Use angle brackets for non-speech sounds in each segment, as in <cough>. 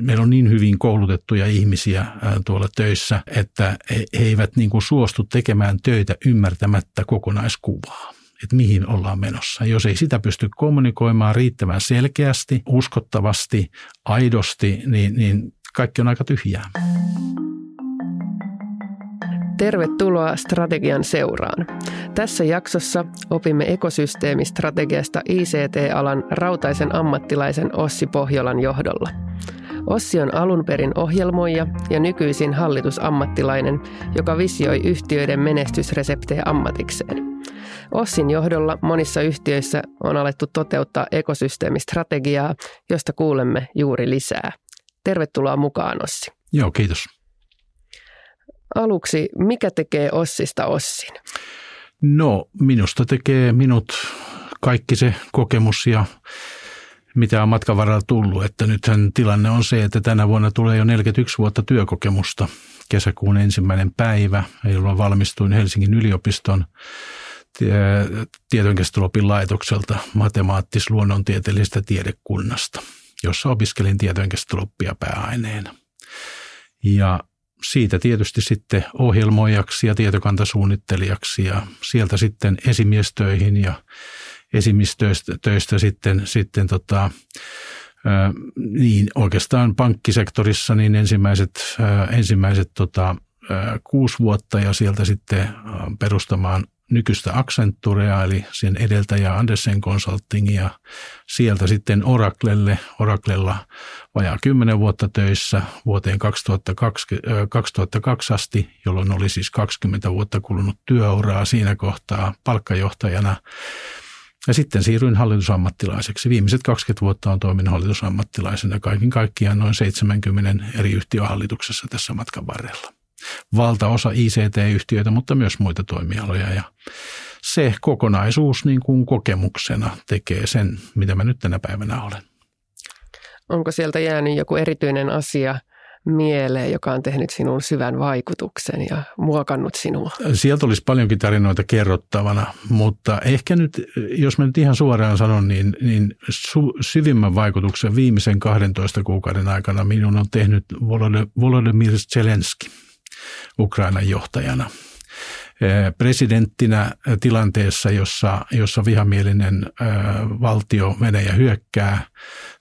meillä on niin hyvin koulutettuja ihmisiä tuolla töissä, että he eivät niin kuin suostu tekemään töitä ymmärtämättä kokonaiskuvaa että mihin ollaan menossa. Jos ei sitä pysty kommunikoimaan riittävän selkeästi, uskottavasti, aidosti, niin, niin kaikki on aika tyhjää. Tervetuloa Strategian seuraan. Tässä jaksossa opimme ekosysteemistrategiasta ICT-alan rautaisen ammattilaisen Ossi Pohjolan johdolla. Ossi on alun perin ohjelmoija ja nykyisin hallitusammattilainen, joka visioi yhtiöiden menestysreseptejä ammatikseen. Ossin johdolla monissa yhtiöissä on alettu toteuttaa ekosysteemistrategiaa, josta kuulemme juuri lisää. Tervetuloa mukaan, Ossi. Joo, kiitos. Aluksi, mikä tekee Ossista Ossin? No, minusta tekee minut kaikki se kokemus ja mitä on matkan varrella tullut. Että nythän tilanne on se, että tänä vuonna tulee jo 41 vuotta työkokemusta. Kesäkuun ensimmäinen päivä, jolloin valmistuin Helsingin yliopiston tietojenkäsittelyopin laitokselta matemaattis-luonnontieteellisestä tiedekunnasta, jossa opiskelin tietojenkäsittelyoppia pääaineena. Ja siitä tietysti sitten ohjelmoijaksi ja tietokantasuunnittelijaksi ja sieltä sitten esimiestöihin ja esimiestöistä sitten, sitten tota, niin oikeastaan pankkisektorissa niin ensimmäiset, ensimmäiset tota, kuusi vuotta ja sieltä sitten perustamaan nykyistä Accenturea, eli sen edeltäjä Andersen Consulting ja sieltä sitten Oraclelle, Oraclella vajaa 10 vuotta töissä vuoteen 2002, 2002 asti, jolloin oli siis 20 vuotta kulunut työuraa siinä kohtaa palkkajohtajana. Ja sitten siirryin hallitusammattilaiseksi. Viimeiset 20 vuotta on toiminut hallitusammattilaisena kaiken kaikkiaan noin 70 eri yhtiöhallituksessa tässä matkan varrella valtaosa ICT-yhtiöitä, mutta myös muita toimialoja. Ja se kokonaisuus niin kuin kokemuksena tekee sen, mitä mä nyt tänä päivänä olen. Onko sieltä jäänyt joku erityinen asia mieleen, joka on tehnyt sinun syvän vaikutuksen ja muokannut sinua? Sieltä olisi paljonkin tarinoita kerrottavana, mutta ehkä nyt, jos mä nyt ihan suoraan sanon, niin, niin su, syvimmän vaikutuksen viimeisen 12 kuukauden aikana minun on tehnyt Volodymyr Zelensky – Ukrainan johtajana. Presidenttinä tilanteessa, jossa, jossa vihamielinen valtio Venäjä hyökkää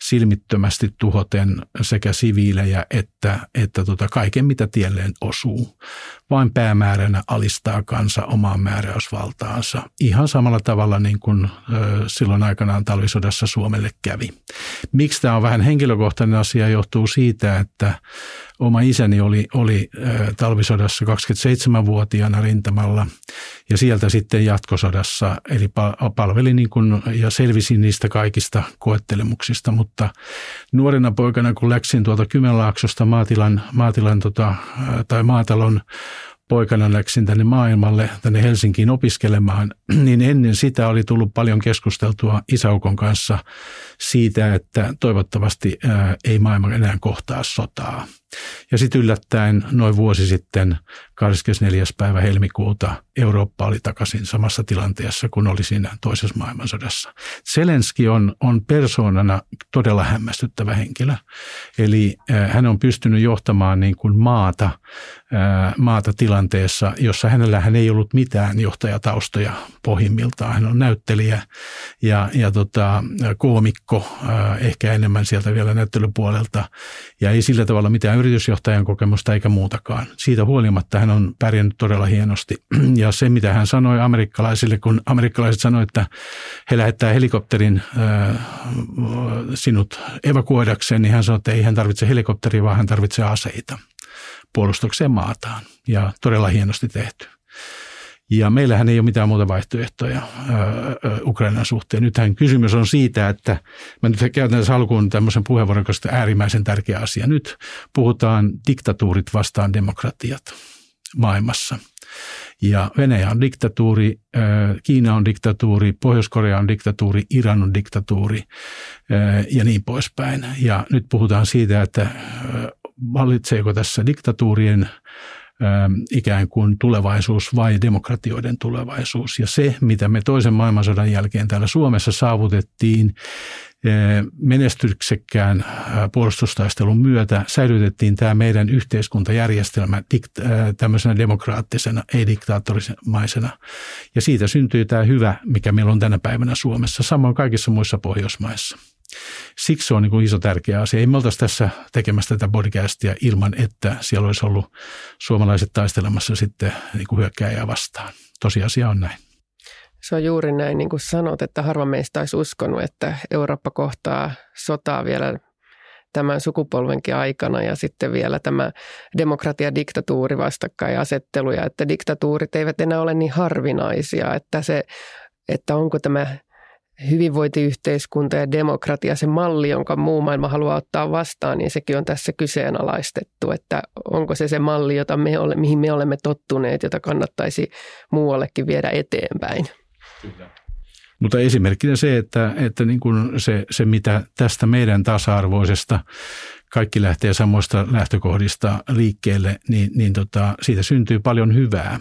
silmittömästi tuhoten sekä siviilejä että, että tota kaiken, mitä tielleen osuu. Vain päämääränä alistaa kansa omaan määräysvaltaansa. Ihan samalla tavalla niin kuin silloin aikanaan talvisodassa Suomelle kävi. Miksi tämä on vähän henkilökohtainen asia, johtuu siitä, että oma isäni oli, oli talvisodassa 27-vuotiaana rintamalla ja sieltä sitten jatkosodassa, eli palveli niin kuin, ja selvisi niistä kaikista koettelemuksista, mutta nuorena poikana kun läksin tuolta Kymenlaaksosta maatilan, maatilan tota, tai maatalon poikana läksin tänne maailmalle, tänne Helsinkiin opiskelemaan, <clears throat> niin ennen sitä oli tullut paljon keskusteltua isäukon kanssa siitä, että toivottavasti ei maailma enää kohtaa sotaa. Ja sitten yllättäen noin vuosi sitten 24. päivä helmikuuta Eurooppa oli takaisin samassa tilanteessa kuin oli siinä toisessa maailmansodassa. Zelenski on, on persoonana todella hämmästyttävä henkilö. Eli äh, hän on pystynyt johtamaan niin kuin maata, äh, maata tilanteessa, jossa hänellä hän ei ollut mitään johtajataustoja pohjimmiltaan. Hän on näyttelijä ja, ja tota, koomikko, äh, ehkä enemmän sieltä vielä näyttelypuolelta. Ja ei sillä tavalla mitään yritysjohtajan kokemusta eikä muutakaan. Siitä huolimatta hän on pärjännyt todella hienosti. <clears throat> Ja se, mitä hän sanoi amerikkalaisille, kun amerikkalaiset sanoivat, että he lähettää helikopterin äh, sinut evakuoidakseen, niin hän sanoi, että ei hän tarvitse helikopteria, vaan hän tarvitsee aseita puolustukseen maataan. Ja todella hienosti tehty. Ja meillähän ei ole mitään muuta vaihtoehtoja Ukrainan suhteen. Nythän kysymys on siitä, että mä nyt käytän tässä alkuun tämmöisen puheenvuoron, koska äärimmäisen tärkeä asia. Nyt puhutaan diktatuurit vastaan demokratiat maailmassa. Ja Venäjä on diktatuuri, Kiina on diktatuuri, Pohjois-Korea on diktatuuri, Iran on diktatuuri ja niin poispäin. Ja nyt puhutaan siitä, että valitseeko tässä diktatuurien ikään kuin tulevaisuus vai demokratioiden tulevaisuus. Ja se, mitä me toisen maailmansodan jälkeen täällä Suomessa saavutettiin menestyksekkään puolustustaistelun myötä, säilytettiin tämä meidän yhteiskuntajärjestelmä tämmöisenä demokraattisena, ei diktaattorimaisena. Ja siitä syntyy tämä hyvä, mikä meillä on tänä päivänä Suomessa, samoin kaikissa muissa Pohjoismaissa. Siksi se on niin kuin iso tärkeä asia. Ei me oltaisi tässä tekemässä tätä podcastia ilman, että siellä olisi ollut suomalaiset taistelemassa sitten niin kuin hyökkääjää vastaan. Tosiasia on näin. Se on juuri näin, niin kuin sanot, että harva meistä olisi uskonut, että Eurooppa kohtaa sotaa vielä tämän sukupolvenkin aikana ja sitten vielä tämä demokratia-diktatuuri vastakkainasettelu ja että diktatuurit eivät enää ole niin harvinaisia, että se, että onko tämä hyvinvointiyhteiskunta ja demokratia, se malli, jonka muu maailma haluaa ottaa vastaan, niin sekin on tässä kyseenalaistettu, että onko se se malli, jota me ole, mihin me olemme tottuneet, jota kannattaisi muuallekin viedä eteenpäin. Kyllä. Mutta esimerkkinä se, että, että niin kuin se, se, mitä tästä meidän tasa-arvoisesta kaikki lähtee samoista lähtökohdista liikkeelle, niin, niin tota, siitä syntyy paljon hyvää.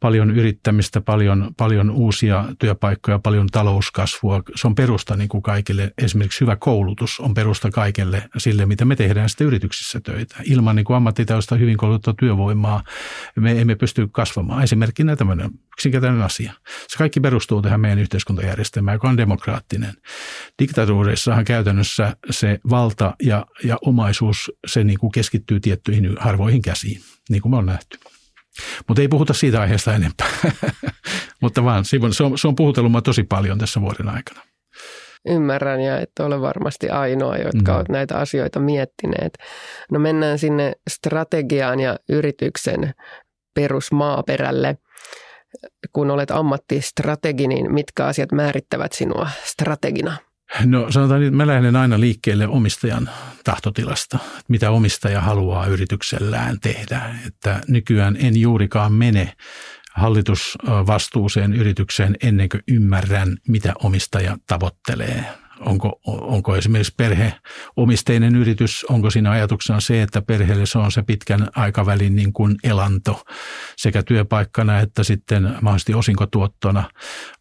Paljon yrittämistä, paljon, paljon uusia työpaikkoja, paljon talouskasvua. Se on perusta niin kuin kaikille. Esimerkiksi hyvä koulutus on perusta kaikille sille, mitä me tehdään sitten yrityksissä töitä. Ilman niin kuin ammattitausta hyvin koulutettua työvoimaa me emme pysty kasvamaan. Esimerkkinä tämmöinen yksinkertainen asia. Se kaikki perustuu tähän meidän yhteiskuntajärjestelmään, joka on demokraattinen. Diktatuureissahan käytännössä se valta ja, ja omaisuus, se niin kuin keskittyy tiettyihin harvoihin käsiin, niin kuin me on nähty. Mutta ei puhuta siitä aiheesta enempää. <laughs> Mutta vaan se on, se on puhutellut tosi paljon tässä vuoden aikana. Ymmärrän ja että ole varmasti ainoa, jotka mm. ovat näitä asioita miettineet. No mennään sinne strategiaan ja yrityksen perusmaaperälle. Kun olet ammattistrategi, niin mitkä asiat määrittävät sinua strategina? No sanotaan, että mä lähden aina liikkeelle omistajan tahtotilasta, mitä omistaja haluaa yrityksellään tehdä. Että nykyään en juurikaan mene hallitusvastuuseen yritykseen ennen kuin ymmärrän, mitä omistaja tavoittelee onko, onko esimerkiksi perheomisteinen yritys, onko siinä ajatuksena se, että perheelle se on se pitkän aikavälin niin kuin elanto sekä työpaikkana että sitten mahdollisesti osinkotuottona,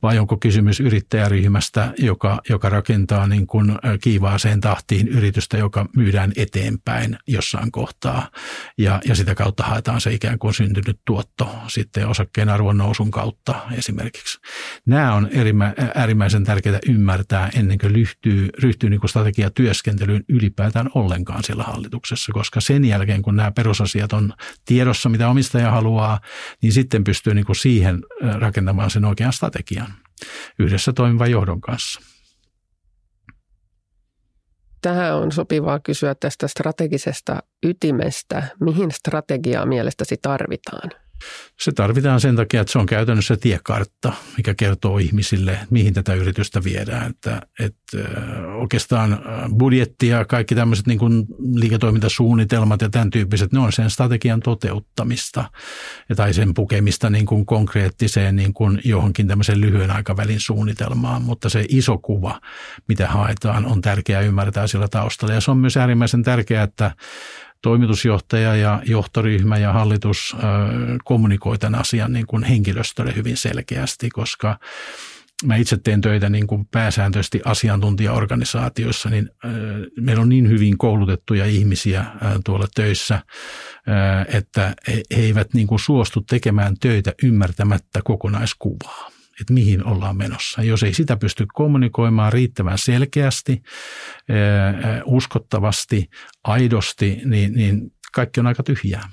vai onko kysymys yrittäjäryhmästä, joka, joka rakentaa niin kuin kiivaaseen tahtiin yritystä, joka myydään eteenpäin jossain kohtaa ja, ja sitä kautta haetaan se ikään kuin syntynyt tuotto sitten osakkeen arvon nousun kautta esimerkiksi. Nämä on äärimmäisen tärkeää ymmärtää ennen kuin ryhtyy, ryhtyy niin strategiatyöskentelyyn ylipäätään ollenkaan siellä hallituksessa, koska sen jälkeen, kun nämä perusasiat on tiedossa, mitä omistaja haluaa, niin sitten pystyy niin kuin siihen rakentamaan sen oikean strategian yhdessä toimivan johdon kanssa. Tähän on sopivaa kysyä tästä strategisesta ytimestä. Mihin strategiaa mielestäsi tarvitaan? Se tarvitaan sen takia, että se on käytännössä tiekartta, mikä kertoo ihmisille, mihin tätä yritystä viedään. Että, että oikeastaan budjetti ja kaikki tämmöiset niin kuin liiketoimintasuunnitelmat ja tämän tyyppiset, ne on sen strategian toteuttamista tai sen pukemista niin kuin konkreettiseen niin kuin johonkin tämmöisen lyhyen aikavälin suunnitelmaan. Mutta se iso kuva, mitä haetaan, on tärkeää ymmärtää sillä taustalla. Ja se on myös äärimmäisen tärkeää, että toimitusjohtaja ja johtoryhmä ja hallitus kommunikoi tämän asian niin kuin henkilöstölle hyvin selkeästi, koska mä itse teen töitä niin kuin pääsääntöisesti asiantuntijaorganisaatioissa, niin meillä on niin hyvin koulutettuja ihmisiä tuolla töissä, että he eivät niin kuin suostu tekemään töitä ymmärtämättä kokonaiskuvaa että mihin ollaan menossa. Jos ei sitä pysty kommunikoimaan riittävän selkeästi, uskottavasti, aidosti, niin, niin kaikki on aika tyhjää.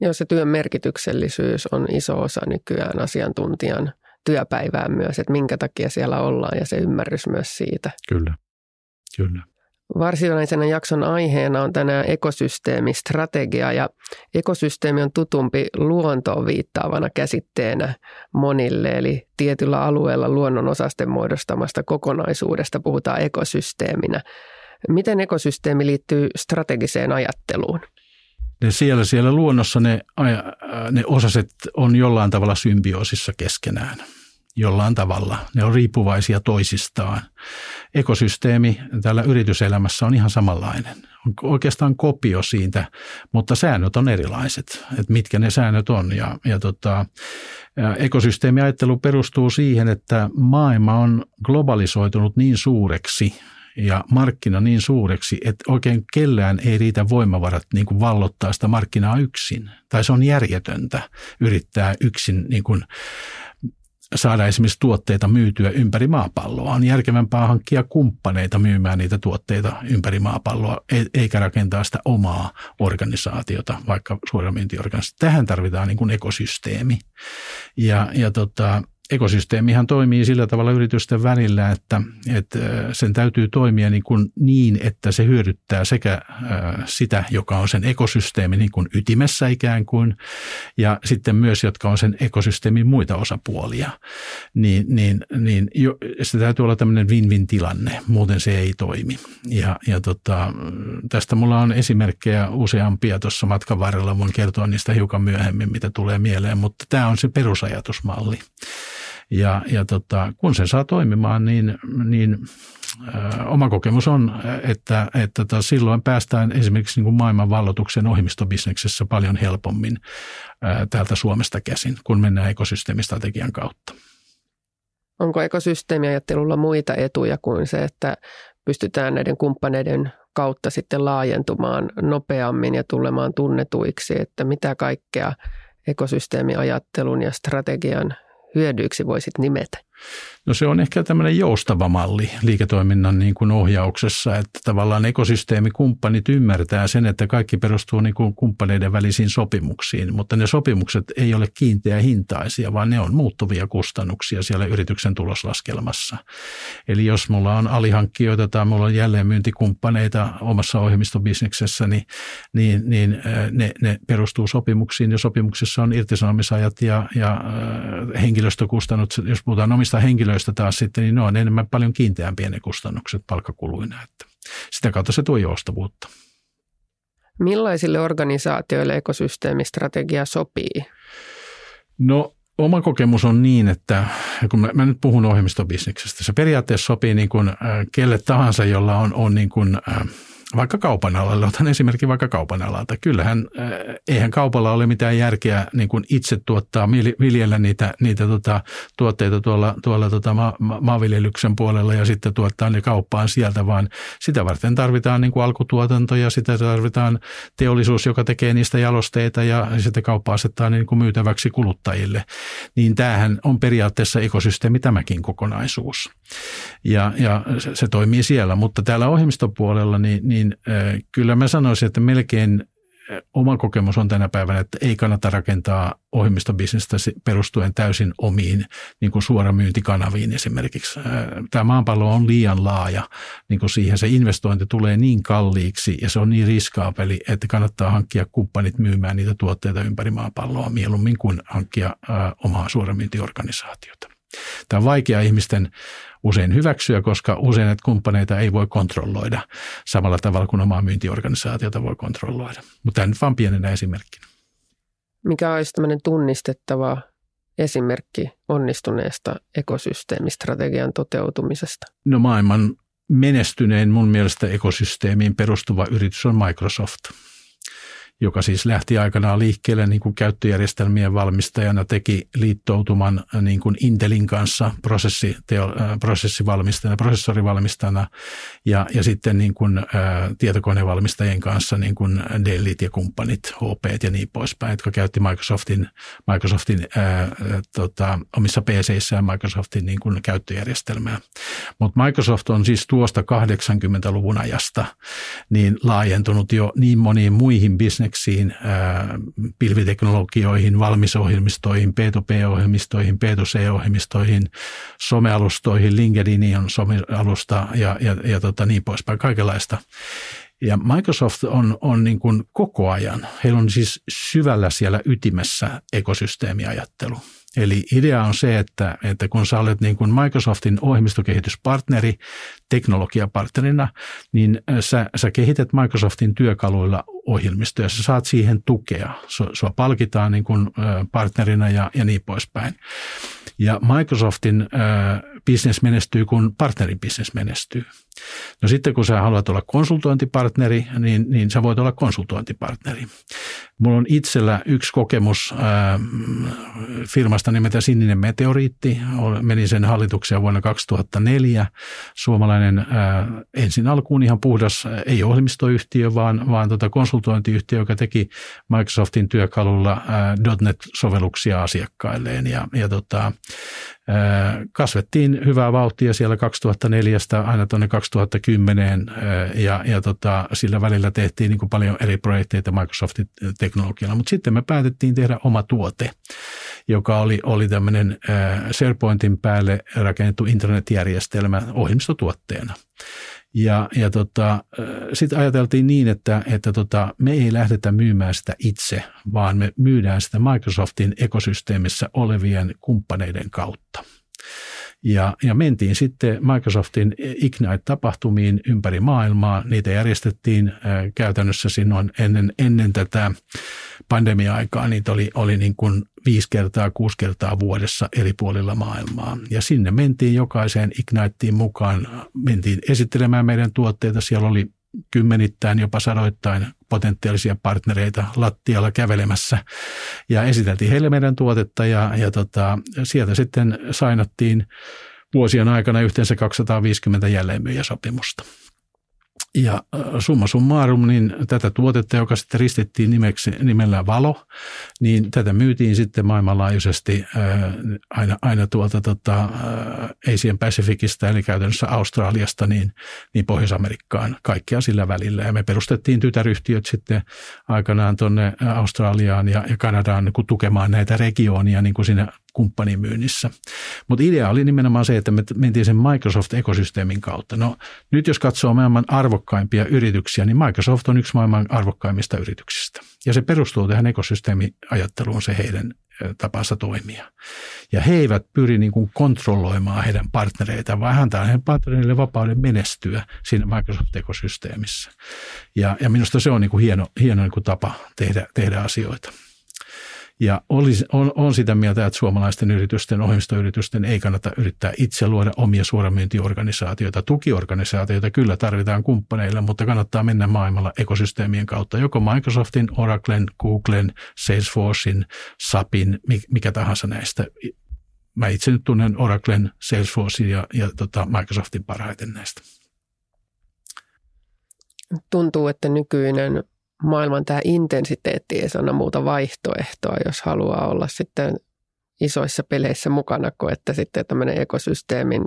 Joo, se työn merkityksellisyys on iso osa nykyään asiantuntijan työpäivää myös, että minkä takia siellä ollaan ja se ymmärrys myös siitä. Kyllä, kyllä. Varsinaisena jakson aiheena on tänään ekosysteemistrategia ja ekosysteemi on tutumpi luontoon viittaavana käsitteenä monille, eli tietyllä alueella luonnon osasten muodostamasta kokonaisuudesta puhutaan ekosysteeminä. Miten ekosysteemi liittyy strategiseen ajatteluun? Ne siellä, siellä luonnossa ne, ne osaset on jollain tavalla symbioosissa keskenään. Jollain tavalla. Ne on riippuvaisia toisistaan. Ekosysteemi tällä yrityselämässä on ihan samanlainen. On oikeastaan kopio siitä, mutta säännöt on erilaiset, että mitkä ne säännöt on. Ja, ja tota, ekosysteemiajattelu perustuu siihen, että maailma on globalisoitunut niin suureksi – ja markkina niin suureksi, että oikein kellään ei riitä voimavarat niin kuin vallottaa sitä markkinaa yksin. Tai se on järjetöntä yrittää yksin niin kuin saada esimerkiksi tuotteita myytyä ympäri maapalloa. On järkevämpää hankkia kumppaneita myymään niitä tuotteita ympäri maapalloa, e- eikä rakentaa sitä omaa organisaatiota, vaikka suoramyyntiorganisaatiota. Tähän tarvitaan niin kuin ekosysteemi. Ja, ja tota, ekosysteemihan toimii sillä tavalla yritysten välillä, että, että sen täytyy toimia niin, kuin niin, että se hyödyttää sekä sitä, joka on sen ekosysteemin niin kuin ytimessä ikään kuin, ja sitten myös, jotka on sen ekosysteemin muita osapuolia. Niin, niin, niin jo, se täytyy olla tämmöinen win-win tilanne, muuten se ei toimi. Ja, ja tota, tästä mulla on esimerkkejä useampia tuossa matkan varrella, voin kertoa niistä hiukan myöhemmin, mitä tulee mieleen, mutta tämä on se perusajatusmalli. Ja, ja tota, kun se saa toimimaan, niin, niin ö, oma kokemus on, että, että tota, silloin päästään esimerkiksi niin kuin maailman vallotuksen ohjelmistobisneksessä paljon helpommin ö, täältä Suomesta käsin, kun mennään ekosysteemistrategian kautta. Onko ekosysteemiajattelulla muita etuja kuin se, että pystytään näiden kumppaneiden kautta sitten laajentumaan nopeammin ja tulemaan tunnetuiksi, että mitä kaikkea ekosysteemiajattelun ja strategian hyödyiksi voisit nimetä? No se on ehkä tämmöinen joustava malli liiketoiminnan niin kuin ohjauksessa, että tavallaan ekosysteemikumppanit ymmärtää sen, että kaikki perustuu niin kuin kumppaneiden välisiin sopimuksiin, mutta ne sopimukset ei ole kiinteä hintaisia, vaan ne on muuttuvia kustannuksia siellä yrityksen tuloslaskelmassa. Eli jos mulla on alihankkijoita tai mulla on jälleenmyyntikumppaneita omassa ohjelmistobisneksessä, niin, niin, niin ne, ne perustuu sopimuksiin ja sopimuksessa on irtisanomisajat ja, ja henkilöstökustannukset, jos puhutaan omista omista henkilöistä taas sitten, niin ne on enemmän paljon kiinteämpiä ne kustannukset palkkakuluina. Että sitä kautta se tuo joustavuutta. Millaisille organisaatioille ekosysteemistrategia sopii? No oma kokemus on niin, että kun mä, mä nyt puhun ohjelmistobisneksestä, se periaatteessa sopii niin kuin, äh, kelle tahansa, jolla on, on niin kuin, äh, vaikka kaupan alalle, otan esimerkkin vaikka kaupan alalta. Kyllähän, äh, eihän kaupalla ole mitään järkeä niin kuin itse tuottaa, viljellä niitä, niitä tota, tuotteita tuolla, tuolla tota ma, ma, maanviljelyksen puolella ja sitten tuottaa ne kauppaan sieltä, vaan sitä varten tarvitaan niin kuin alkutuotanto ja sitä tarvitaan teollisuus, joka tekee niistä jalosteita ja sitten kauppa asettaa niin kuin myytäväksi kuluttajille. Niin tämähän on periaatteessa ekosysteemi tämäkin kokonaisuus. Ja, ja se, se toimii siellä, mutta täällä ohjelmistopuolella niin, niin niin kyllä mä sanoisin, että melkein oma kokemus on tänä päivänä, että ei kannata rakentaa ohjelmistobisnestä perustuen täysin omiin niin kuin suoramyyntikanaviin esimerkiksi. Tämä maapallo on liian laaja, niin kuin siihen se investointi tulee niin kalliiksi ja se on niin riskaapeli, että kannattaa hankkia kumppanit myymään niitä tuotteita ympäri maapalloa mieluummin kuin hankkia omaa suoramyyntiorganisaatiota. Tämä on vaikea ihmisten usein hyväksyä, koska usein näitä kumppaneita ei voi kontrolloida samalla tavalla kuin omaa myyntiorganisaatiota voi kontrolloida. Mutta tämä nyt vain pienenä esimerkkinä. Mikä olisi tämmöinen tunnistettava esimerkki onnistuneesta ekosysteemistrategian toteutumisesta? No maailman menestyneen mun mielestä ekosysteemiin perustuva yritys on Microsoft – joka siis lähti aikanaan liikkeelle niin kuin käyttöjärjestelmien valmistajana, teki liittoutuman äh, niin kuin Intelin kanssa äh, prosessivalmistajana, prosessorivalmistajana ja, ja sitten niin kuin, ä, äh, tietokonevalmistajien kanssa niin kuin Dellit ja kumppanit, HP ja niin poispäin, jotka käytti Microsoftin, Microsoftin ä, tota, omissa PC-issään Microsoftin niin kuin käyttöjärjestelmää. Mutta Microsoft on siis tuosta 80-luvun ajasta niin laajentunut jo niin moniin muihin bisnes bisneksiin, pilviteknologioihin, valmisohjelmistoihin, P2P-ohjelmistoihin, P2C-ohjelmistoihin, somealustoihin, LinkedIn on somealusta ja, ja, ja tota niin poispäin, kaikenlaista. Ja Microsoft on, on niin kuin koko ajan, heillä on siis syvällä siellä ytimessä ekosysteemiajattelu. Eli idea on se, että, että kun sä olet niin kuin Microsoftin ohjelmistokehityspartneri teknologiapartnerina, niin sä, sä kehität Microsoftin työkaluilla ohjelmistoja, sä saat siihen tukea. Sua, palkitaan niin kuin partnerina ja, ja niin poispäin. Ja Microsoftin business menestyy, kun partnerin business menestyy. No sitten kun sä haluat olla konsultointipartneri, niin, niin sä voit olla konsultointipartneri. Mulla on itsellä yksi kokemus äh, firmasta nimeltä Sininen Meteoriitti. Menin sen hallituksia vuonna 2004. Suomalainen äh, ensin alkuun ihan puhdas, ei ohjelmistoyhtiö, vaan, vaan tota konsultointiyhtiö, joka teki Microsoftin työkalulla äh, .NET-sovelluksia asiakkailleen. Ja, ja tota, kasvettiin hyvää vauhtia siellä 2004 aina tuonne 2010 ja, ja tota, sillä välillä tehtiin niin kuin paljon eri projekteita Microsoftin teknologialla, mutta sitten me päätettiin tehdä oma tuote, joka oli, oli tämmöinen SharePointin päälle rakennettu internetjärjestelmä ohjelmistotuotteena. Ja, ja tota, sitten ajateltiin niin, että, että tota, me ei lähdetä myymään sitä itse, vaan me myydään sitä Microsoftin ekosysteemissä olevien kumppaneiden kautta. Ja, ja mentiin sitten Microsoftin Ignite-tapahtumiin ympäri maailmaa. Niitä järjestettiin äh, käytännössä silloin ennen, ennen tätä pandemia-aikaa. Niitä oli, oli niin kuin viisi kertaa, kuusi kertaa vuodessa eri puolilla maailmaa. Ja sinne mentiin jokaiseen Igniteen mukaan. Mentiin esittelemään meidän tuotteita. Siellä oli kymmenittäin, jopa sadoittain potentiaalisia partnereita lattialla kävelemässä ja esiteltiin heille meidän tuotetta ja, ja tota, sieltä sitten sainattiin vuosien aikana yhteensä 250 jälleenmyyjäsopimusta. Ja summa summarum, niin tätä tuotetta, joka sitten ristettiin nimeksi, nimellä Valo, niin tätä myytiin sitten maailmanlaajuisesti aina, aina tuolta tota, Asian Pacificista, eli käytännössä Australiasta, niin, niin Pohjois-Amerikkaan, kaikkea sillä välillä. Ja me perustettiin tytäryhtiöt sitten aikanaan tuonne Australiaan ja, ja Kanadaan niin tukemaan näitä regioonia niin kuin siinä kumppanimyynnissä. Mutta idea oli nimenomaan se, että me mentiin sen Microsoft-ekosysteemin kautta. No nyt jos katsoo maailman arvokkaimpia yrityksiä, niin Microsoft on yksi maailman arvokkaimmista yrityksistä. Ja se perustuu tähän ekosysteemiajatteluun se heidän tapansa toimia. Ja he eivät pyri niin kuin kontrolloimaan heidän partnereita, vaan antaa heidän partnereille vapauden menestyä siinä Microsoft-ekosysteemissä. Ja, ja minusta se on niin kuin hieno, hieno niin kuin tapa tehdä, tehdä asioita. Ja olisi, on, on sitä mieltä, että suomalaisten yritysten, ohjelmistoyritysten ei kannata yrittää itse luoda omia suoramyyntiorganisaatioita. Tukiorganisaatioita kyllä tarvitaan kumppaneille, mutta kannattaa mennä maailmalla ekosysteemien kautta, joko Microsoftin, Oraclen, Googlen, Salesforcein, SAPin, mikä tahansa näistä. Mä itse nyt tunnen Oraclen, Salesforcein ja, ja tota Microsoftin parhaiten näistä. Tuntuu, että nykyinen maailman tämä intensiteetti ei sana muuta vaihtoehtoa, jos haluaa olla sitten isoissa peleissä mukana, kun että sitten tämmöinen ekosysteemin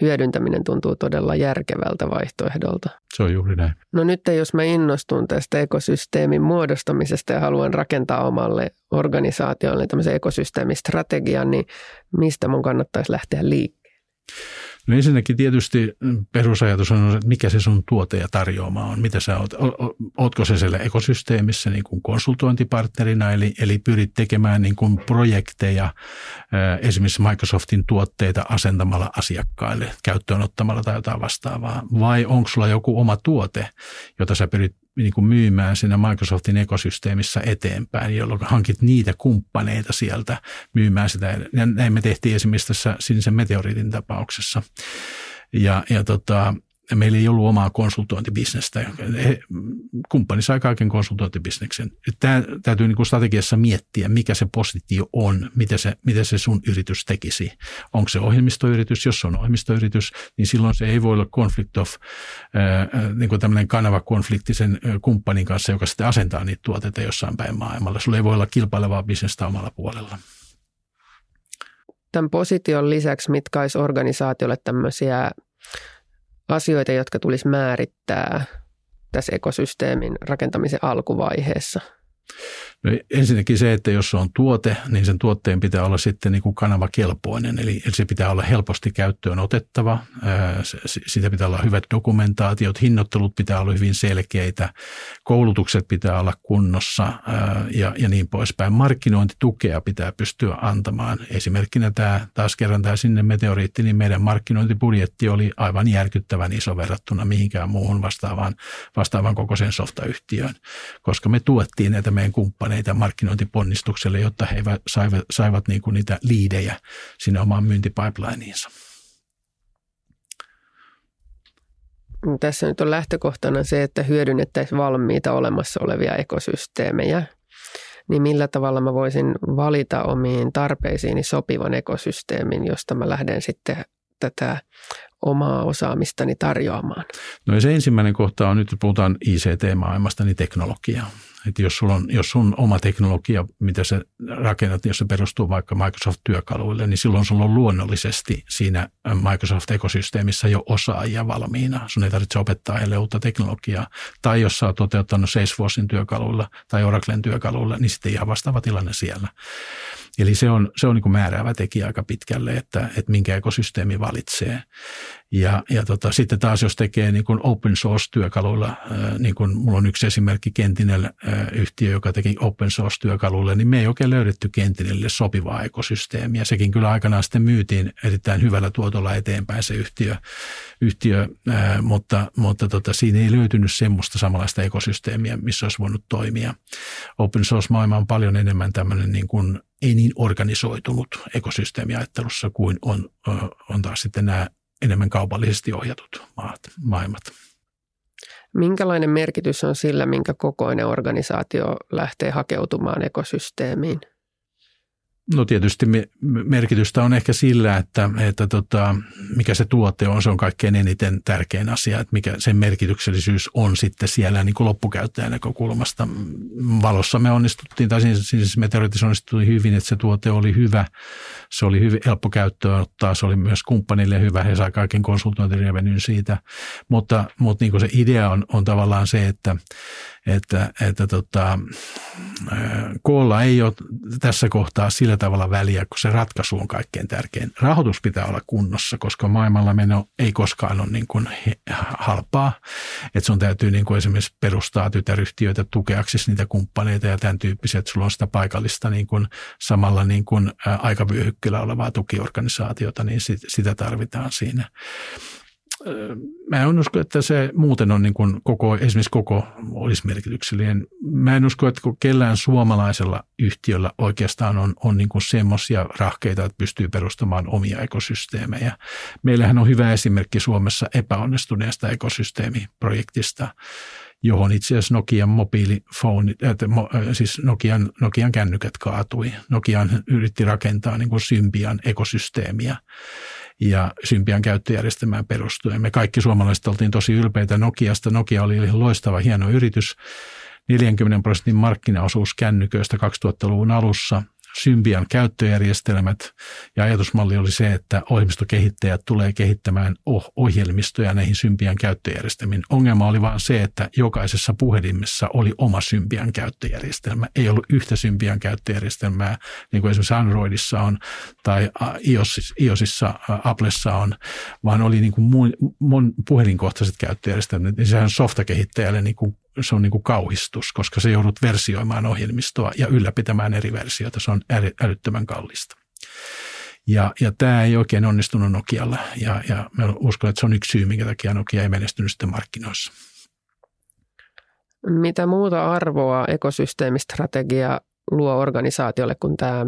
hyödyntäminen tuntuu todella järkevältä vaihtoehdolta. Se on juuri näin. No nyt jos mä innostun tästä ekosysteemin muodostamisesta ja haluan rakentaa omalle organisaatiolle tämmöisen ekosysteemistrategian, niin mistä mun kannattaisi lähteä liikkeelle? No ensinnäkin tietysti perusajatus on, että mikä se sun tuote ja tarjoama on. Mitä sä oot, ootko se siellä ekosysteemissä niin kuin konsultointipartnerina, eli, eli pyrit tekemään niin kuin projekteja, esimerkiksi Microsoftin tuotteita asentamalla asiakkaille, käyttöön ottamalla tai jotain vastaavaa. Vai onko sulla joku oma tuote, jota sä pyrit niin kuin myymään siinä Microsoftin ekosysteemissä eteenpäin, jolloin hankit niitä kumppaneita sieltä myymään sitä. Ja näin me tehtiin esimerkiksi tässä sinisen meteoriitin tapauksessa. Ja, ja tota, meillä ei ollut omaa konsultointibisnestä. Kumppani sai kaiken konsultointibisneksen. Tämä täytyy niin kuin strategiassa miettiä, mikä se positio on, mitä se, mitä se sun yritys tekisi. Onko se ohjelmistoyritys? Jos se on ohjelmistoyritys, niin silloin se ei voi olla conflict of, niin kuin tämmöinen kanavakonflikti sen kumppanin kanssa, joka sitten asentaa niitä tuotteita jossain päin maailmalla. Sulla ei voi olla kilpailevaa bisnestä omalla puolella. Tämän position lisäksi, mitkä olisi organisaatiolle tämmöisiä asioita, jotka tulisi määrittää tässä ekosysteemin rakentamisen alkuvaiheessa? No ensinnäkin se, että jos se on tuote, niin sen tuotteen pitää olla sitten niin kuin kanavakelpoinen, eli se pitää olla helposti käyttöön otettava, sitä pitää olla hyvät dokumentaatiot, hinnoittelut pitää olla hyvin selkeitä, koulutukset pitää olla kunnossa ja, ja niin poispäin. Markkinointitukea pitää pystyä antamaan. Esimerkkinä tämä, taas kerran tämä sinne meteoriitti, niin meidän markkinointibudjetti oli aivan järkyttävän iso verrattuna mihinkään muuhun vastaavaan, vastaavaan kokoiseen softayhtiöön, koska me tuettiin näitä meidän kumppaneita kumppaneita markkinointiponnistukselle, jotta he saivat, saivat niin kuin niitä liidejä sinne omaan myyntipipelineiinsa. Tässä nyt on lähtökohtana se, että hyödynnettäisiin valmiita olemassa olevia ekosysteemejä. Niin millä tavalla mä voisin valita omiin tarpeisiini sopivan ekosysteemin, josta mä lähden sitten tätä omaa osaamistani tarjoamaan? No ja se ensimmäinen kohta on, nyt puhutaan ICT-maailmasta, niin teknologiaa. Että jos, sulla on, jos sun oma teknologia, mitä sä rakennat, jos se perustuu vaikka Microsoft-työkaluille, niin silloin sulla on luonnollisesti siinä Microsoft-ekosysteemissä jo osaajia valmiina. Sun ei tarvitse opettaa heille uutta teknologiaa. Tai jos sä oot toteuttanut Salesforcein työkaluilla tai Oraclen työkaluilla, niin sitten ihan vastaava tilanne siellä. Eli se on, se on niin määräävä tekijä aika pitkälle, että, että minkä ekosysteemi valitsee. Ja, ja tota, sitten taas jos tekee niin kuin open source-työkaluilla, niin kuin mulla on yksi esimerkki Kentinel yhtiö, joka teki open source-työkaluille, niin me ei oikein löydetty Kentinelle sopivaa ekosysteemiä. Sekin kyllä aikanaan sitten myytiin erittäin hyvällä tuotolla eteenpäin se yhtiö, yhtiö mutta, mutta tota, siinä ei löytynyt semmoista samanlaista ekosysteemiä, missä olisi voinut toimia. Open source-maailma on paljon enemmän tämmöinen niin kuin ei niin organisoitunut ekosysteemiajattelussa kuin on, on taas sitten nämä enemmän kaupallisesti ohjatut maat, maailmat. Minkälainen merkitys on sillä, minkä kokoinen organisaatio lähtee hakeutumaan ekosysteemiin? No tietysti merkitystä on ehkä sillä, että, että tota, mikä se tuote on, se on kaikkein eniten tärkein asia, että mikä sen merkityksellisyys on sitten siellä niin kuin loppukäyttäjän näkökulmasta. Valossa me onnistuttiin, tai siis me teoreettisesti onnistuttiin hyvin, että se tuote oli hyvä, se oli hyvin helppo käyttöön ottaa, se oli myös kumppanille hyvä, he sai kaiken konsultointirevenyn siitä, mutta, mutta niin kuin se idea on, on tavallaan se, että, että, että tota, koolla ei ole tässä kohtaa sillä tavalla väliä, kun se ratkaisu on kaikkein tärkein. Rahoitus pitää olla kunnossa, koska maailmalla meno ei koskaan ole niin kuin halpaa. Että sun täytyy niin kuin esimerkiksi perustaa tytäryhtiöitä tukeaksi niitä kumppaneita ja tämän tyyppisiä, että sulla on sitä paikallista niin kuin samalla niin kuin aikavyöhykkeellä olevaa tukiorganisaatiota, niin sitä tarvitaan siinä mä en usko, että se muuten on niin kuin koko, esimerkiksi koko olisi merkityksellinen. Mä en usko, että kellään suomalaisella yhtiöllä oikeastaan on, on niin semmoisia rahkeita, että pystyy perustamaan omia ekosysteemejä. Meillähän on hyvä esimerkki Suomessa epäonnistuneesta ekosysteemiprojektista, johon itse asiassa Nokian mobiilifoni, siis Nokian, Nokian kännykät kaatui. Nokian yritti rakentaa niin kuin Symbian ekosysteemiä ja Symbian käyttöjärjestelmään perustuen. Me kaikki suomalaiset oltiin tosi ylpeitä Nokiasta. Nokia oli loistava, hieno yritys. 40 prosentin markkinaosuus kännyköistä 2000-luvun alussa – Symbian käyttöjärjestelmät ja ajatusmalli oli se, että ohjelmistokehittäjät tulee kehittämään oh, ohjelmistoja näihin Symbian käyttöjärjestelmiin. Ongelma oli vain se, että jokaisessa puhelimessa oli oma Symbian käyttöjärjestelmä. Ei ollut yhtä Symbian käyttöjärjestelmää, niin kuin esimerkiksi Androidissa on tai iOSissa, Applessa on, vaan oli niin kuin mun, mun puhelinkohtaiset käyttöjärjestelmät. Niin sehän softakehittäjälle niin kuin se on niin kuin kauhistus, koska se joudut versioimaan ohjelmistoa ja ylläpitämään eri versioita. Se on älyttömän kallista. Ja, ja tämä ei oikein onnistunut Nokialla ja, ja uskon, että se on yksi syy, minkä takia Nokia ei menestynyt sitten markkinoissa. Mitä muuta arvoa ekosysteemistrategia luo organisaatiolle kuin tämä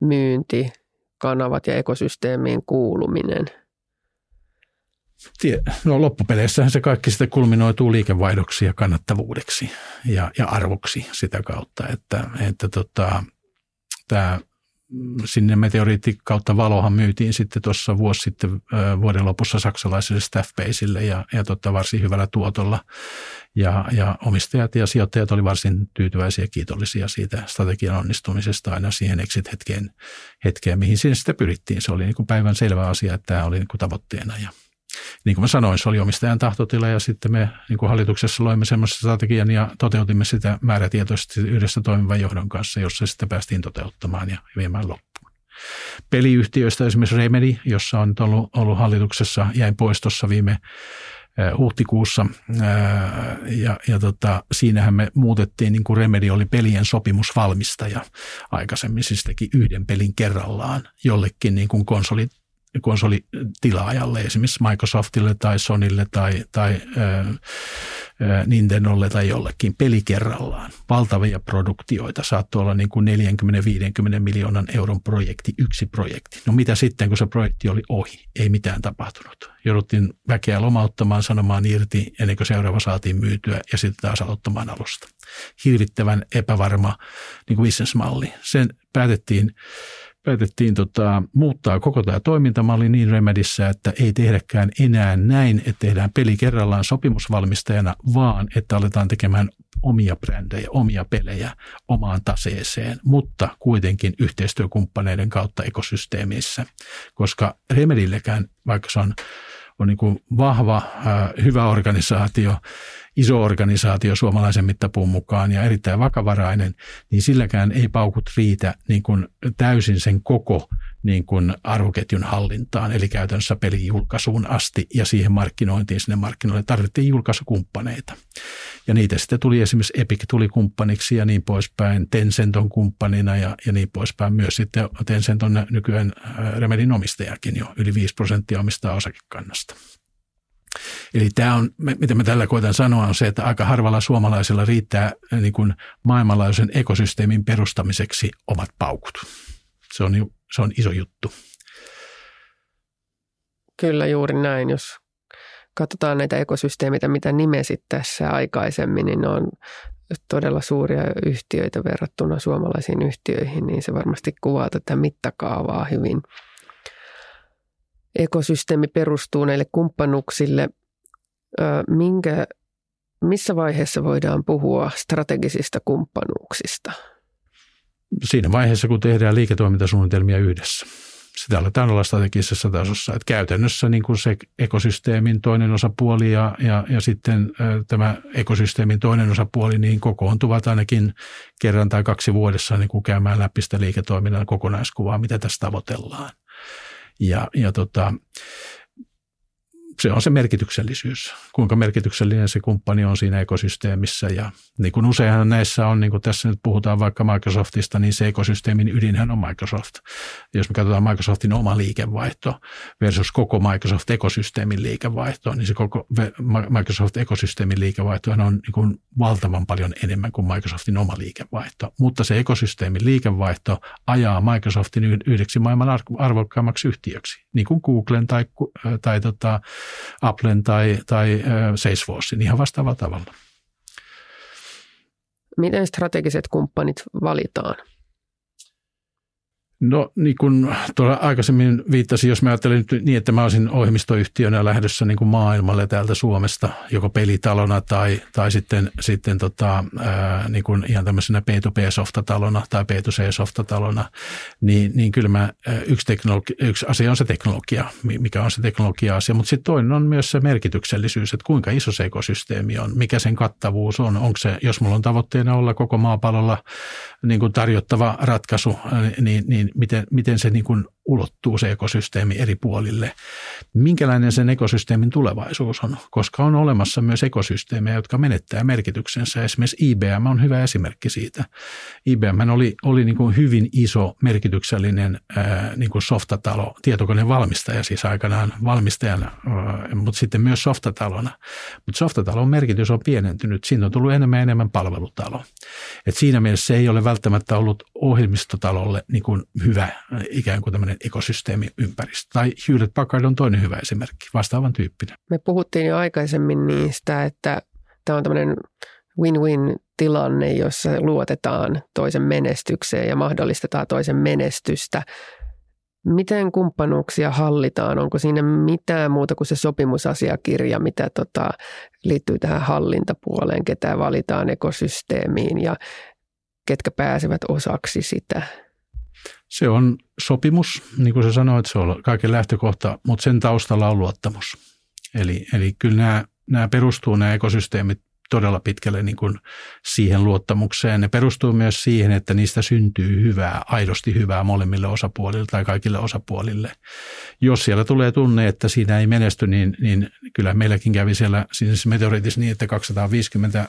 myynti, kanavat ja ekosysteemiin kuuluminen – no loppupeleissähän se kaikki sitten kulminoituu liikevaihdoksi ja kannattavuudeksi ja, ja arvoksi sitä kautta, että, että tota, tämä sinne meteoriitti kautta valohan myytiin sitten tuossa vuosi sitten vuoden lopussa saksalaiselle Staffbaseille ja, ja tota varsin hyvällä tuotolla. Ja, ja omistajat ja sijoittajat oli varsin tyytyväisiä ja kiitollisia siitä strategian onnistumisesta aina siihen exit-hetkeen, hetkeen, mihin sinne sitten pyrittiin. Se oli niin kuin päivän selvä asia, että tämä oli niin kuin tavoitteena ja niin kuin mä sanoin, se oli omistajan tahtotila ja sitten me niin kuin hallituksessa loimme semmoisen strategian ja toteutimme sitä määrätietoisesti yhdessä toimivan johdon kanssa, jossa sitten päästiin toteuttamaan ja viemään loppuun. Peliyhtiöistä esimerkiksi Remedy, jossa on ollut, ollut hallituksessa, jäi pois tuossa viime huhtikuussa ja, ja tota, siinähän me muutettiin, niin kuin Remedy oli pelien sopimusvalmistaja aikaisemmin, siis teki yhden pelin kerrallaan jollekin niin kuin konsoli konsolitilaajalle, esimerkiksi Microsoftille tai Sonille tai, tai ää, Nintendolle tai jollekin peli kerrallaan. Valtavia produktioita, saattoi olla niin kuin 40-50 miljoonan euron projekti, yksi projekti. No mitä sitten, kun se projekti oli ohi? Ei mitään tapahtunut. Jouduttiin väkeä lomauttamaan, sanomaan irti ennen kuin seuraava saatiin myytyä ja sitten taas aloittamaan alusta. Hirvittävän epävarma niin kuin business-malli. Sen päätettiin päätettiin tota, muuttaa koko tämä toimintamalli niin Remedissä, että ei tehdäkään enää näin, että tehdään peli kerrallaan sopimusvalmistajana, vaan että aletaan tekemään omia brändejä, omia pelejä omaan taseeseen, mutta kuitenkin yhteistyökumppaneiden kautta ekosysteemissä, koska Remedillekään, vaikka se on, on niin kuin vahva, hyvä organisaatio, iso organisaatio suomalaisen mittapuun mukaan ja erittäin vakavarainen, niin silläkään ei paukut riitä niin kuin täysin sen koko niin kuin arvoketjun hallintaan, eli käytännössä pelin julkaisuun asti ja siihen markkinointiin sinne markkinoille tarvittiin julkaisukumppaneita. Ja niitä sitten tuli esimerkiksi Epic tuli kumppaniksi ja niin poispäin, Tencent on kumppanina ja, ja niin poispäin. Myös sitten Tencent on nykyään Remedin omistajakin jo, yli 5 prosenttia omistaa osakekannasta. Eli tämä on, mitä mä tällä koitan sanoa, on se, että aika harvalla suomalaisella riittää niin kuin maailmanlaajuisen ekosysteemin perustamiseksi omat paukut. Se on, se on iso juttu. Kyllä juuri näin. Jos katsotaan näitä ekosysteemitä, mitä nimesit tässä aikaisemmin, niin ne on todella suuria yhtiöitä verrattuna suomalaisiin yhtiöihin, niin se varmasti kuvaa tätä mittakaavaa hyvin – ekosysteemi perustuu näille kumppanuksille. Minkä, missä vaiheessa voidaan puhua strategisista kumppanuuksista? Siinä vaiheessa, kun tehdään liiketoimintasuunnitelmia yhdessä. Sitä aletaan olla strategisessa tasossa. Että käytännössä niin kuin se ekosysteemin toinen osapuoli ja, ja, ja sitten tämä ekosysteemin toinen osapuoli niin kokoontuvat ainakin kerran tai kaksi vuodessa niin kuin käymään läpi sitä liiketoiminnan kokonaiskuvaa, mitä tässä tavoitellaan. Ja, ja tota, se on se merkityksellisyys, kuinka merkityksellinen se kumppani on siinä ekosysteemissä. Ja niin kuin useinhan näissä on, niin kuin tässä nyt puhutaan vaikka Microsoftista, niin se ekosysteemin ydinhän on Microsoft. Jos me katsotaan Microsoftin oma liikevaihto versus koko Microsoft-ekosysteemin liikevaihto, niin se koko Microsoft-ekosysteemin liikevaihto on niin kuin valtavan paljon enemmän kuin Microsoftin oma liikevaihto. Mutta se ekosysteemin liikevaihto ajaa Microsoftin yhdeksi maailman arvokkaammaksi yhtiöksi, niin kuin Googlen tai, tai tota, Applen tai, tai Salesforcein ihan vastaavalla tavalla. Miten strategiset kumppanit valitaan? No niin kuin tuolla aikaisemmin viittasin, jos mä ajattelen nyt niin, että mä olisin ohjelmistoyhtiönä lähdössä niin kuin maailmalle täältä Suomesta, joko pelitalona tai, tai sitten, sitten tota, ää, niin kuin ihan tämmöisenä P2P-softatalona tai P2C-softatalona, niin, niin kyllä mä, yksi, teknologi, yksi asia on se teknologia, mikä on se teknologia-asia, mutta sitten toinen on myös se merkityksellisyys, että kuinka iso se ekosysteemi on, mikä sen kattavuus on, onko se, jos mulla on tavoitteena olla koko maapallolla niin kuin tarjottava ratkaisu, niin, niin miten, miten se niin kuin ulottuu se ekosysteemi eri puolille. Minkälainen sen ekosysteemin tulevaisuus on, koska on olemassa myös ekosysteemejä, jotka menettää merkityksensä. Esimerkiksi IBM on hyvä esimerkki siitä. IBM oli, oli niin kuin hyvin iso merkityksellinen niin kuin softatalo, tietokonevalmistaja siis aikanaan valmistajana, mutta sitten myös softatalona. Mutta softatalon merkitys on pienentynyt. Siinä on tullut enemmän ja enemmän palvelutalo. Et siinä mielessä se ei ole välttämättä ollut ohjelmistotalolle niin kuin hyvä ikään kuin tämmöinen ekosysteemiympäristö. Tai Hewlett Packard on toinen hyvä esimerkki, vastaavan tyyppinen. Me puhuttiin jo aikaisemmin niistä, että tämä on tämmöinen win-win tilanne, jossa luotetaan toisen menestykseen ja mahdollistetaan toisen menestystä. Miten kumppanuuksia hallitaan? Onko siinä mitään muuta kuin se sopimusasiakirja, mitä tota, liittyy tähän hallintapuoleen, ketä valitaan ekosysteemiin ja ketkä pääsevät osaksi sitä? Se on sopimus, niin kuin sä sanoit, se on kaiken lähtökohta, mutta sen taustalla on luottamus. Eli, eli kyllä nämä, nämä perustuu nämä ekosysteemit todella pitkälle niin kuin siihen luottamukseen. Ne perustuu myös siihen, että niistä syntyy hyvää, aidosti hyvää molemmille osapuolille tai kaikille osapuolille. Jos siellä tulee tunne, että siinä ei menesty, niin, niin kyllä meilläkin kävi siellä siis meteoriitissa niin, että 250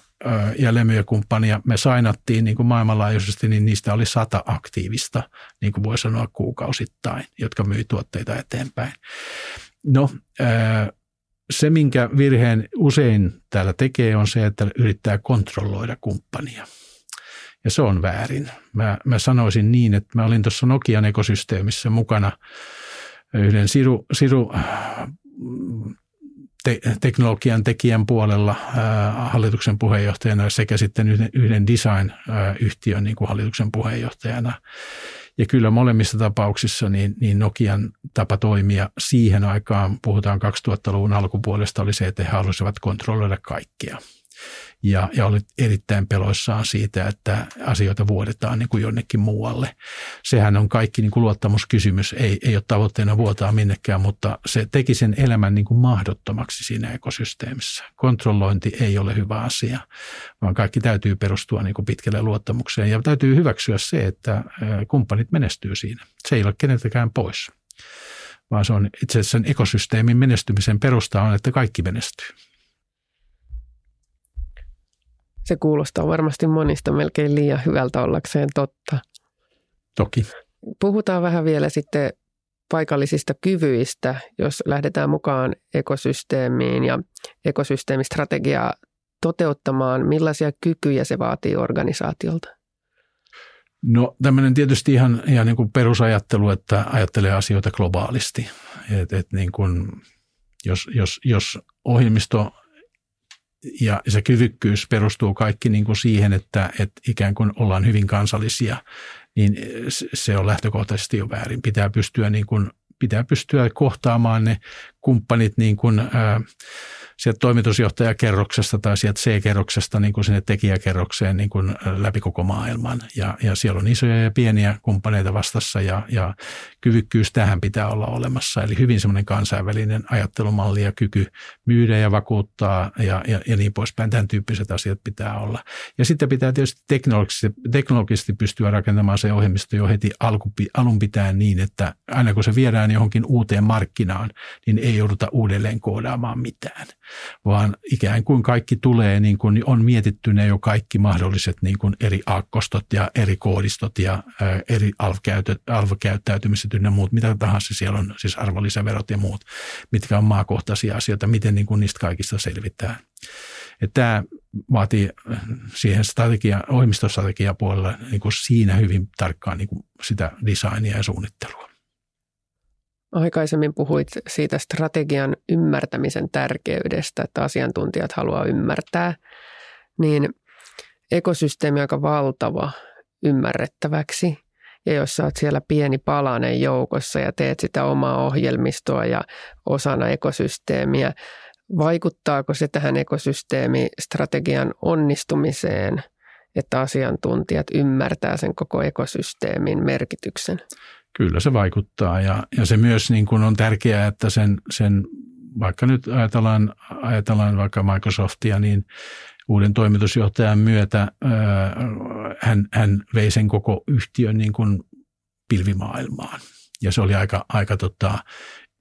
jälleenmyyjäkumppania me sainattiin niin kuin maailmanlaajuisesti, niin niistä oli sata aktiivista, niin kuin voi sanoa kuukausittain, jotka myi tuotteita eteenpäin. No, se, minkä virheen usein täällä tekee, on se, että yrittää kontrolloida kumppania. Ja se on väärin. Mä, mä sanoisin niin, että mä olin tuossa Nokian ekosysteemissä mukana yhden siru, siru te, teknologian tekijän puolella ää, hallituksen puheenjohtajana sekä sitten yhden, yhden design-yhtiön niin kuin hallituksen puheenjohtajana. Ja kyllä molemmissa tapauksissa niin, niin Nokian tapa toimia siihen aikaan, puhutaan 2000-luvun alkupuolesta, oli se, että he halusivat kontrolloida kaikkea ja, ja oli erittäin peloissaan siitä, että asioita vuodetaan niin kuin jonnekin muualle. Sehän on kaikki niin kuin luottamuskysymys, ei, ei ole tavoitteena vuotaa minnekään, mutta se teki sen elämän niin kuin mahdottomaksi siinä ekosysteemissä. Kontrollointi ei ole hyvä asia, vaan kaikki täytyy perustua niin kuin pitkälle luottamukseen ja täytyy hyväksyä se, että kumppanit menestyy siinä. Se ei ole keneltäkään pois, vaan se on itse asiassa sen ekosysteemin menestymisen perusta on, että kaikki menestyy. Se kuulostaa varmasti monista melkein liian hyvältä ollakseen totta. Toki. Puhutaan vähän vielä sitten paikallisista kyvyistä, jos lähdetään mukaan ekosysteemiin ja ekosysteemistrategiaa toteuttamaan. Millaisia kykyjä se vaatii organisaatiolta? No tämmöinen tietysti ihan, ihan niin kuin perusajattelu, että ajattelee asioita globaalisti. Et, et niin kuin, jos, jos, jos ohjelmisto ja se kyvykkyys perustuu kaikki niin kuin siihen, että, että ikään kuin ollaan hyvin kansallisia, niin se on lähtökohtaisesti jo väärin. Pitää pystyä, niin kuin, pitää pystyä kohtaamaan ne kumppanit niin kuin, ää, sieltä toimitusjohtajakerroksesta tai sieltä C-kerroksesta niin kuin sinne tekijäkerrokseen niin kuin läpi koko maailman. Ja, ja siellä on isoja ja pieniä kumppaneita vastassa ja, ja kyvykkyys tähän pitää olla olemassa. Eli hyvin semmoinen kansainvälinen ajattelumalli ja kyky myydä ja vakuuttaa ja, ja, ja niin poispäin. Tämän tyyppiset asiat pitää olla. Ja sitten pitää tietysti teknologisesti, teknologisesti pystyä rakentamaan se ohjelmisto jo heti alku, alun pitäen niin, että aina kun se viedään johonkin uuteen markkinaan, niin ei jouduta uudelleen koodaamaan mitään vaan ikään kuin kaikki tulee, niin kuin on mietitty ne jo kaikki mahdolliset niin kuin eri aakkostot ja eri koodistot ja eri alv-käyttäytymiset ynnä muut, mitä tahansa siellä on, siis arvonlisäverot ja muut, mitkä on maakohtaisia asioita, miten niin kuin niistä kaikista selvitään. Että tämä vaatii siihen strategia, ohjelmistostrategiapuolella niin kuin siinä hyvin tarkkaan niin kuin sitä designia ja suunnittelua. Aikaisemmin puhuit siitä strategian ymmärtämisen tärkeydestä, että asiantuntijat haluaa ymmärtää, niin ekosysteemi on aika valtava ymmärrettäväksi. Ja jos sä oot siellä pieni palanen joukossa ja teet sitä omaa ohjelmistoa ja osana ekosysteemiä, vaikuttaako se tähän ekosysteemistrategian onnistumiseen, että asiantuntijat ymmärtää sen koko ekosysteemin merkityksen? Kyllä se vaikuttaa ja, ja se myös niin kuin on tärkeää, että sen, sen vaikka nyt ajatellaan, ajatellaan vaikka Microsoftia, niin uuden toimitusjohtajan myötä ää, hän, hän vei sen koko yhtiön niin kuin pilvimaailmaan. Ja se oli aika, aika tota,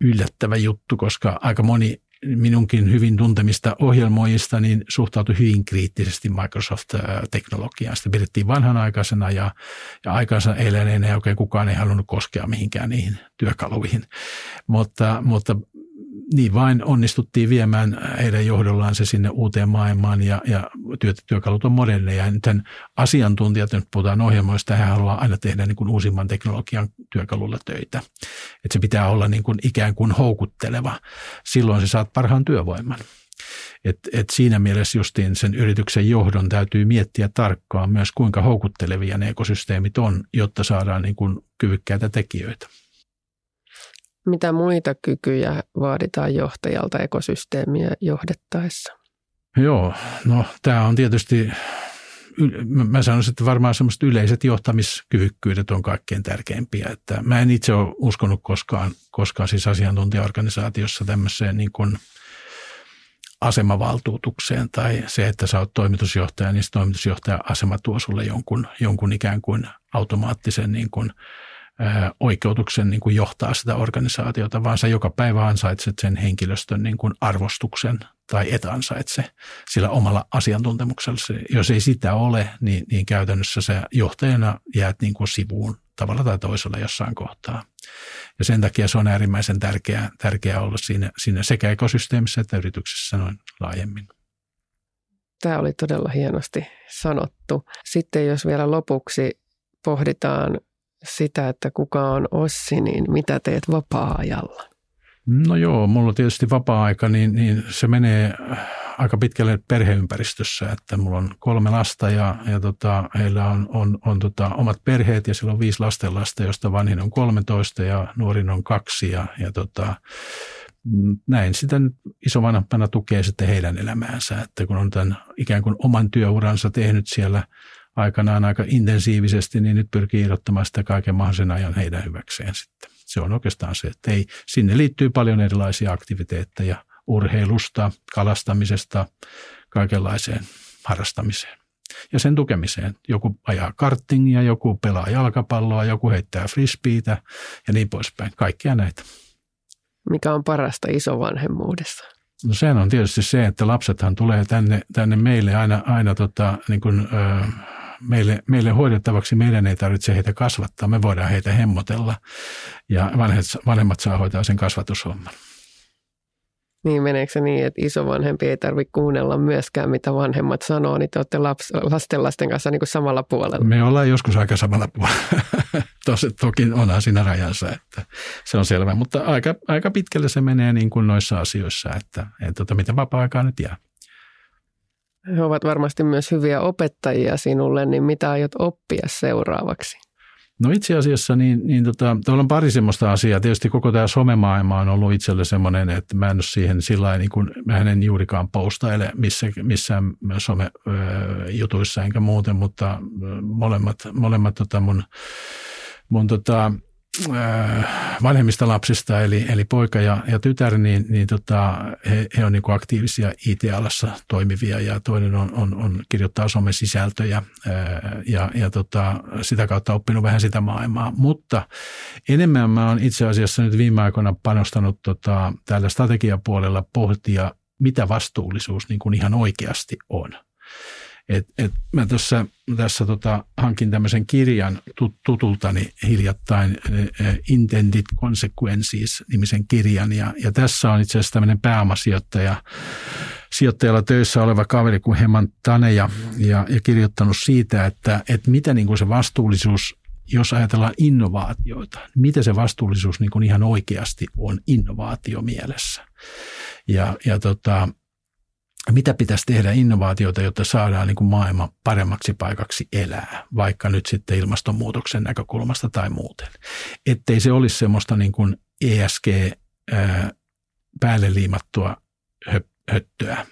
yllättävä juttu, koska aika moni minunkin hyvin tuntemista ohjelmoijista niin suhtautui hyvin kriittisesti Microsoft-teknologiaan. Sitä pidettiin vanhanaikaisena ja, ja aikansa eläneenä ja oikein kukaan ei halunnut koskea mihinkään niihin työkaluihin. Mutta, mutta niin vain onnistuttiin viemään heidän johdollaan se sinne uuteen maailmaan ja, ja työt, työkalut on moderneja. Ja nyt asiantuntijat, nyt puhutaan ohjelmoista, he haluaa aina tehdä niin kuin uusimman teknologian työkalulla töitä. Että se pitää olla niin kuin ikään kuin houkutteleva. Silloin se saat parhaan työvoiman. Et, et siinä mielessä justiin sen yrityksen johdon täytyy miettiä tarkkaan myös, kuinka houkuttelevia ne ekosysteemit on, jotta saadaan niin kuin kyvykkäitä tekijöitä. Mitä muita kykyjä vaaditaan johtajalta ekosysteemiä johdettaessa? Joo, no tämä on tietysti, mä sanoisin, että varmaan semmoiset yleiset johtamiskyvykkyydet on kaikkein tärkeimpiä. Että mä en itse ole uskonut koskaan, koskaan siis asiantuntijaorganisaatiossa tämmöiseen niin kuin asemavaltuutukseen tai se, että sä oot toimitusjohtaja, niin se toimitusjohtaja-asema tuo sulle jonkun, jonkun ikään kuin automaattisen niin kuin, oikeutuksen niin kuin johtaa sitä organisaatiota, vaan sä joka päivä ansaitset sen henkilöstön niin kuin arvostuksen tai et ansaitse sillä omalla asiantuntemuksella. Jos ei sitä ole, niin, niin käytännössä se johtajana jäät niin kuin sivuun tavalla tai toisella jossain kohtaa. Ja sen takia se on äärimmäisen tärkeää, tärkeää olla siinä, siinä sekä ekosysteemissä että yrityksessä noin laajemmin. Tämä oli todella hienosti sanottu. Sitten jos vielä lopuksi pohditaan sitä, että kuka on Ossi, niin mitä teet vapaa-ajalla? No joo, mulla tietysti vapaa-aika, niin, niin se menee aika pitkälle perheympäristössä, että mulla on kolme lasta ja, ja tota, heillä on, on, on tota, omat perheet ja sillä on viisi lastenlasta, josta vanhin on 13 ja nuorin on kaksi ja, ja tota, näin sitä isovanhempana tukee sitten heidän elämäänsä, että kun on tämän ikään kuin oman työuransa tehnyt siellä aikanaan aika intensiivisesti, niin nyt pyrkii irrottamaan sitä kaiken mahdollisen ajan heidän hyväkseen sitten. Se on oikeastaan se, että ei, sinne liittyy paljon erilaisia aktiviteetteja urheilusta, kalastamisesta, kaikenlaiseen harrastamiseen ja sen tukemiseen. Joku ajaa karttingia, joku pelaa jalkapalloa, joku heittää frisbeitä ja niin poispäin. Kaikkia näitä. Mikä on parasta isovanhemmuudessa? No sehän on tietysti se, että lapsethan tulee tänne, tänne meille aina, aina tota, niin kuin, ö, meille, meille hoidettavaksi. Meidän ei tarvitse heitä kasvattaa, me voidaan heitä hemmotella ja vanhemmat, vanhemmat saa hoitaa sen kasvatushomman. Niin, meneekö se niin, että isovanhempi ei tarvitse kuunnella myöskään, mitä vanhemmat sanoo, niin te olette laps, lasten lasten kanssa niin kuin samalla puolella? Me ollaan joskus aika samalla puolella. <laughs> Tosi, toki onhan siinä rajansa, että se on selvä, mutta aika, aika pitkälle se menee niin kuin noissa asioissa, että, että tota, mitä vapaa-aikaa nyt jää. He ovat varmasti myös hyviä opettajia sinulle, niin mitä aiot oppia seuraavaksi? No itse asiassa niin, niin tota, tuolla on pari semmoista asiaa. Tietysti koko tämä somemaailma on ollut itselle semmoinen, että mä en ole siihen sillä niin kuin, mä en juurikaan postaile missä, missään some-jutuissa enkä muuten, mutta molemmat, molemmat tota mun, mun tota, vanhemmista lapsista, eli, eli poika ja, ja tytär, niin, niin tota, he, he on niin aktiivisia IT-alassa toimivia ja toinen on, on, on kirjoittaa somesisältöjä äh, ja, ja tota, sitä kautta oppinut vähän sitä maailmaa. Mutta enemmän mä oon itse asiassa nyt viime aikoina panostanut tota, täällä strategiapuolella pohtia, mitä vastuullisuus niin kuin ihan oikeasti on. Et, et mä tuossa, tässä tota, hankin tämmöisen kirjan tutultani hiljattain, Intended Consequences-nimisen kirjan, ja, ja tässä on itse asiassa tämmöinen pääomasijoittaja, sijoittajalla töissä oleva kaveri kuin Heman Tane ja, ja, ja kirjoittanut siitä, että, että mitä niin kuin se vastuullisuus, jos ajatellaan innovaatioita, mitä se vastuullisuus niin kuin ihan oikeasti on innovaatiomielessä. Ja, ja tota, mitä pitäisi tehdä innovaatioita, jotta saadaan niin kuin maailma paremmaksi paikaksi elää, vaikka nyt sitten ilmastonmuutoksen näkökulmasta tai muuten. Ettei se olisi semmoista niin kuin ESG päälle liimattua höttöä.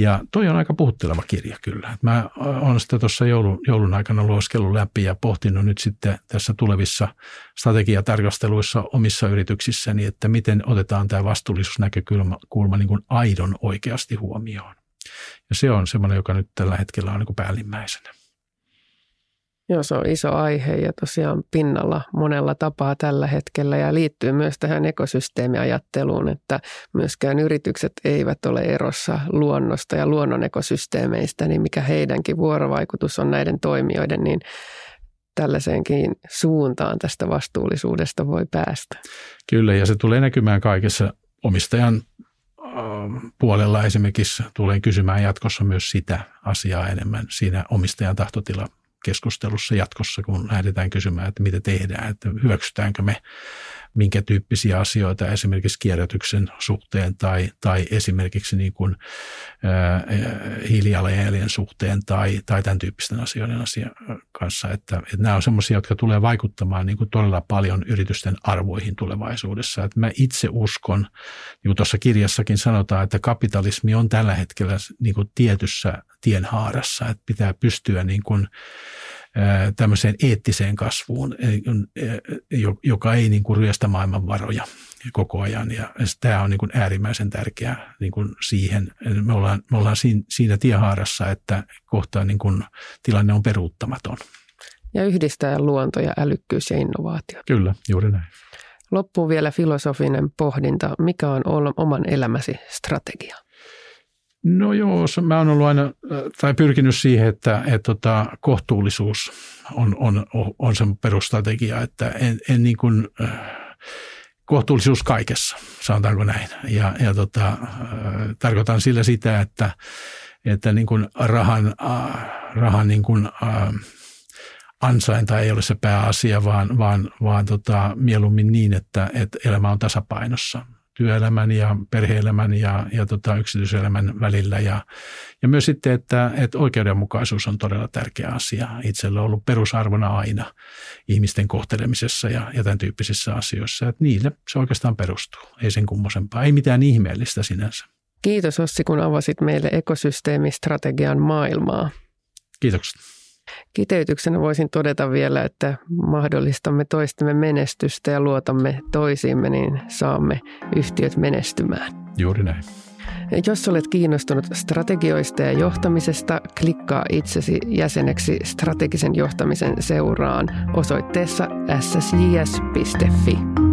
Ja toi on aika puhutteleva kirja kyllä. Mä oon sitä tuossa joulun, joulun aikana luoskellut läpi ja pohtinut nyt sitten tässä tulevissa strategiatarkasteluissa omissa yrityksissäni, että miten otetaan tämä vastuullisuusnäkökulma kulma niin kuin aidon oikeasti huomioon. Ja se on semmoinen, joka nyt tällä hetkellä on niin kuin päällimmäisenä. Joo, se on iso aihe ja tosiaan pinnalla monella tapaa tällä hetkellä ja liittyy myös tähän ekosysteemiajatteluun, että myöskään yritykset eivät ole erossa luonnosta ja luonnon ekosysteemeistä, niin mikä heidänkin vuorovaikutus on näiden toimijoiden, niin tällaiseenkin suuntaan tästä vastuullisuudesta voi päästä. Kyllä, ja se tulee näkymään kaikessa omistajan puolella esimerkiksi tulee kysymään jatkossa myös sitä asiaa enemmän siinä omistajan tahtotila keskustelussa jatkossa, kun lähdetään kysymään, että mitä tehdään, että hyväksytäänkö me minkä tyyppisiä asioita esimerkiksi kierrätyksen suhteen tai, tai esimerkiksi niin kuin, ää, hiilijalanjäljen suhteen tai, tai tämän tyyppisten asioiden asia kanssa. Että, että nämä on sellaisia, jotka tulee vaikuttamaan niin kuin todella paljon yritysten arvoihin tulevaisuudessa. Että mä itse uskon, niin kuin tuossa kirjassakin sanotaan, että kapitalismi on tällä hetkellä niin kuin tietyssä tienhaarassa, että pitää pystyä niin kuin, tämmöiseen eettiseen kasvuun, joka ei niin kuin ryöstä maailman varoja. koko ajan. Ja tämä on niin kuin äärimmäisen tärkeää niin kuin siihen. Me ollaan, me ollaan siinä, siinä tiehaarassa, että kohta niin kuin tilanne on peruuttamaton. Ja yhdistää luonto ja älykkyys ja innovaatio. Kyllä, juuri näin. Loppuu vielä filosofinen pohdinta. Mikä on oman elämäsi strategia? No joo, mä oon ollut aina, tai pyrkinyt siihen, että, että tota, kohtuullisuus on, on, on sen perustrategia, että en, en niin kuin, kohtuullisuus kaikessa, sanotaanko näin. Ja, ja tota, tarkoitan sillä sitä, että, että niin kuin rahan, rahan niin kuin, ansainta ei ole se pääasia, vaan, vaan, vaan tota, mieluummin niin, että, että elämä on tasapainossa työelämän ja perheelämän ja, ja tota, yksityiselämän välillä. Ja, ja myös sitten, että, että oikeudenmukaisuus on todella tärkeä asia. Itsellä on ollut perusarvona aina ihmisten kohtelemisessa ja, ja tämän tyyppisissä asioissa. Että niille se oikeastaan perustuu, ei sen kummosempaa, ei mitään ihmeellistä sinänsä. Kiitos Ossi, kun avasit meille ekosysteemistrategian maailmaa. Kiitokset. Kiteytyksenä voisin todeta vielä, että mahdollistamme toistemme menestystä ja luotamme toisiimme, niin saamme yhtiöt menestymään. Juuri näin. Jos olet kiinnostunut strategioista ja johtamisesta, klikkaa itsesi jäseneksi strategisen johtamisen seuraan osoitteessa ssjs.fi.